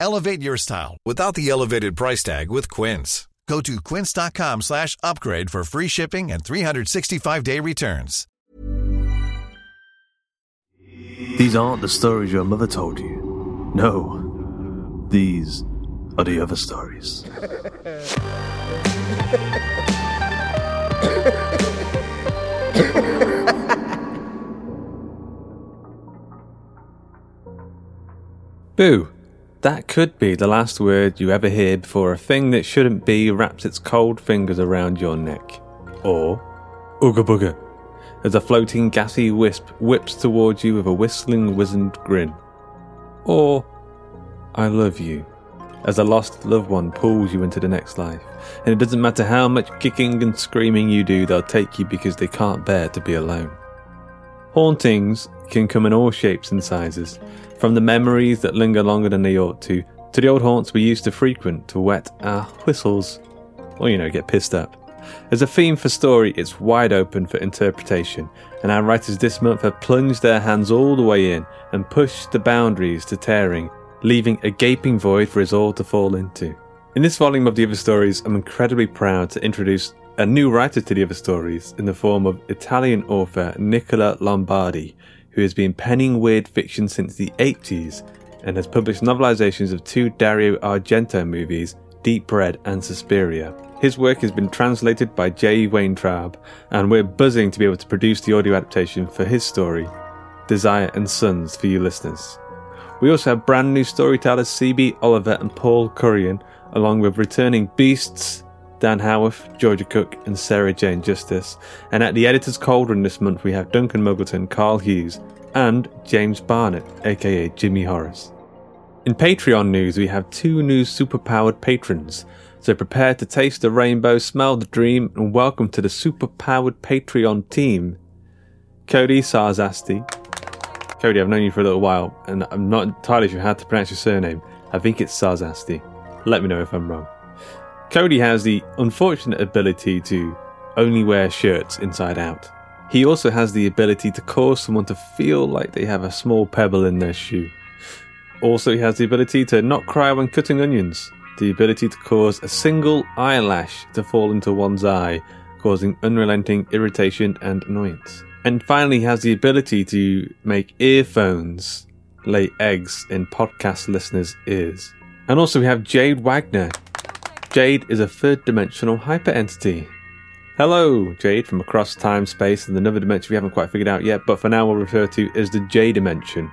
Elevate your style without the elevated price tag with Quince. Go to quince.com slash upgrade for free shipping and 365-day returns. These aren't the stories your mother told you. No, these are the other stories. Boo! That could be the last word you ever hear before a thing that shouldn't be wraps its cold fingers around your neck. Or, Ooga Booga, as a floating gassy wisp whips towards you with a whistling wizened grin. Or, I love you, as a lost loved one pulls you into the next life. And it doesn't matter how much kicking and screaming you do, they'll take you because they can't bear to be alone. Hauntings can come in all shapes and sizes, from the memories that linger longer than they ought to, to the old haunts we used to frequent to wet our whistles, or you know, get pissed up. As a theme for story, it's wide open for interpretation, and our writers this month have plunged their hands all the way in and pushed the boundaries to tearing, leaving a gaping void for us all to fall into. In this volume of the other stories, I'm incredibly proud to introduce a new writer to the other stories in the form of Italian author Nicola Lombardi, who has been penning weird fiction since the 80s and has published novelizations of two Dario Argento movies, Deep Red and Suspiria. His work has been translated by J. Weintraub, and we're buzzing to be able to produce the audio adaptation for his story, Desire and Sons, for you listeners. We also have brand new storytellers CB Oliver and Paul Currian, along with returning beasts Dan Howarth, Georgia Cook, and Sarah Jane Justice. And at the editor's cauldron this month, we have Duncan Muggleton, Carl Hughes, and James Barnett, aka Jimmy Horace. In Patreon news, we have two new superpowered patrons. So prepare to taste the rainbow, smell the dream, and welcome to the superpowered Patreon team. Cody Sarzasti. Cody, I've known you for a little while, and I'm not entirely sure how to pronounce your surname. I think it's Sarzasti. Let me know if I'm wrong. Cody has the unfortunate ability to only wear shirts inside out. He also has the ability to cause someone to feel like they have a small pebble in their shoe. Also, he has the ability to not cry when cutting onions, the ability to cause a single eyelash to fall into one's eye, causing unrelenting irritation and annoyance. And finally, he has the ability to make earphones lay eggs in podcast listeners' ears. And also, we have Jade Wagner. Jade is a third dimensional hyper entity. Hello, Jade from across time, space, and another dimension we haven't quite figured out yet, but for now we'll refer to as the J Dimension.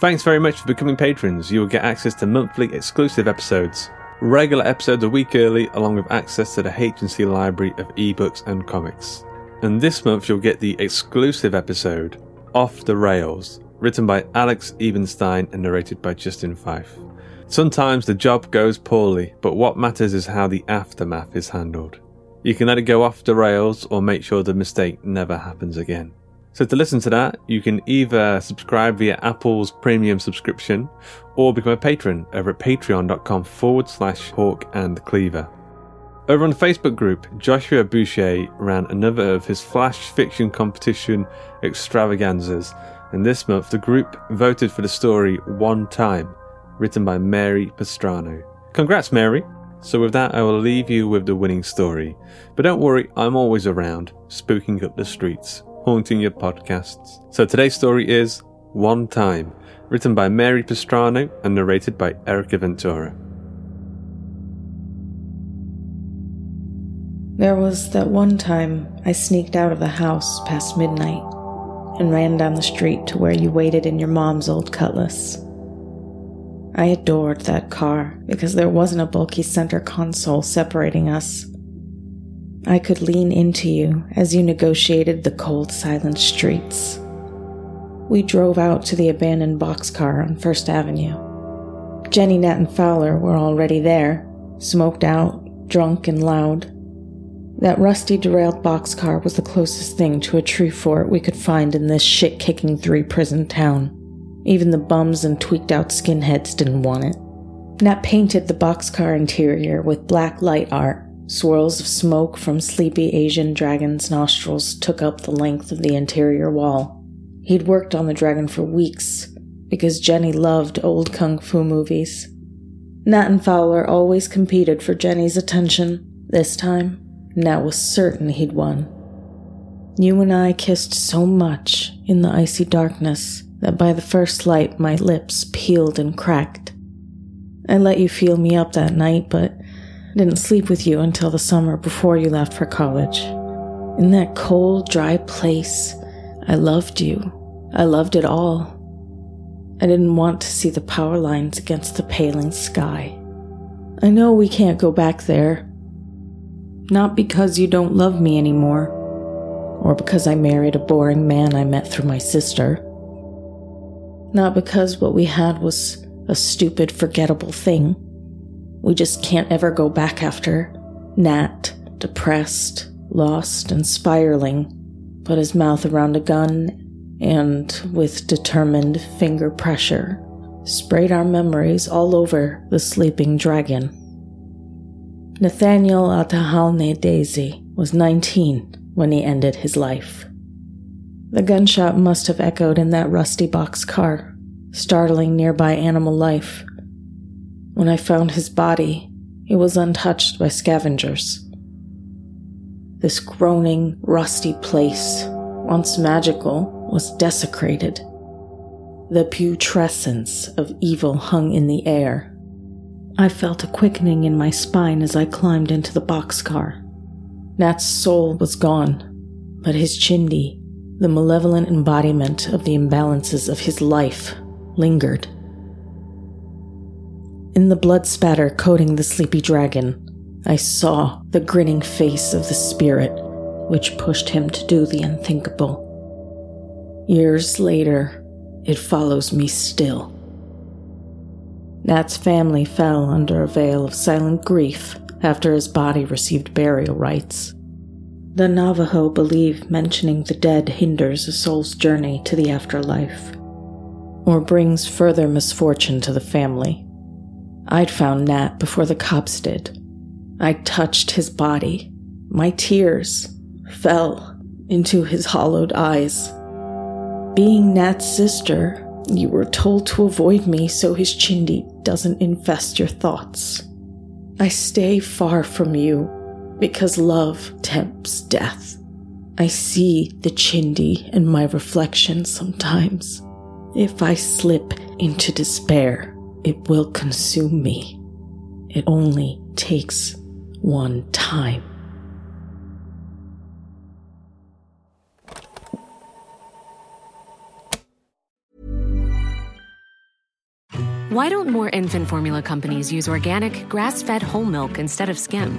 Thanks very much for becoming patrons. You will get access to monthly exclusive episodes, regular episodes a week early, along with access to the H&C library of ebooks and comics. And this month you'll get the exclusive episode Off the Rails, written by Alex Ebenstein and narrated by Justin Fife. Sometimes the job goes poorly, but what matters is how the aftermath is handled. You can let it go off the rails or make sure the mistake never happens again. So to listen to that, you can either subscribe via Apple's premium subscription or become a patron over at patreon.com forward slash hawk and cleaver. Over on the Facebook group, Joshua Boucher ran another of his flash fiction competition extravaganzas, and this month the group voted for the story One Time, written by Mary Pastrano. Congrats, Mary! So, with that, I will leave you with the winning story. But don't worry, I'm always around, spooking up the streets haunting your podcasts. So today's story is One Time, written by Mary Pastrano and narrated by Erika Ventura. There was that one time I sneaked out of the house past midnight and ran down the street to where you waited in your mom's old cutlass. I adored that car because there wasn't a bulky center console separating us I could lean into you as you negotiated the cold, silent streets. We drove out to the abandoned boxcar on First Avenue. Jenny, Nat, and Fowler were already there, smoked out, drunk, and loud. That rusty, derailed boxcar was the closest thing to a true fort we could find in this shit kicking three prison town. Even the bums and tweaked out skinheads didn't want it. Nat painted the boxcar interior with black light art Swirls of smoke from sleepy Asian dragon's nostrils took up the length of the interior wall. He'd worked on the dragon for weeks because Jenny loved old kung fu movies. Nat and Fowler always competed for Jenny's attention. This time, Nat was certain he'd won. You and I kissed so much in the icy darkness that by the first light my lips peeled and cracked. I let you feel me up that night, but didn't sleep with you until the summer before you left for college. In that cold, dry place, I loved you. I loved it all. I didn't want to see the power lines against the paling sky. I know we can't go back there. Not because you don't love me anymore, or because I married a boring man I met through my sister. Not because what we had was a stupid, forgettable thing we just can't ever go back after. Nat, depressed, lost, and spiraling, put his mouth around a gun and, with determined finger pressure, sprayed our memories all over the sleeping dragon. Nathaniel Atahalne Daisy was 19 when he ended his life. The gunshot must have echoed in that rusty box car, startling nearby animal life when I found his body, it was untouched by scavengers. This groaning, rusty place, once magical, was desecrated. The putrescence of evil hung in the air. I felt a quickening in my spine as I climbed into the boxcar. Nat's soul was gone, but his chindi, the malevolent embodiment of the imbalances of his life, lingered. In the blood spatter coating the sleepy dragon, I saw the grinning face of the spirit, which pushed him to do the unthinkable. Years later, it follows me still. Nat's family fell under a veil of silent grief after his body received burial rites. The Navajo believe mentioning the dead hinders a soul's journey to the afterlife, or brings further misfortune to the family. I'd found Nat before the cops did. I touched his body. My tears fell into his hollowed eyes. Being Nat's sister, you were told to avoid me so his chindi doesn't infest your thoughts. I stay far from you because love tempts death. I see the chindi in my reflection sometimes. If I slip into despair, it will consume me. It only takes one time. Why don't more infant formula companies use organic, grass fed whole milk instead of skim?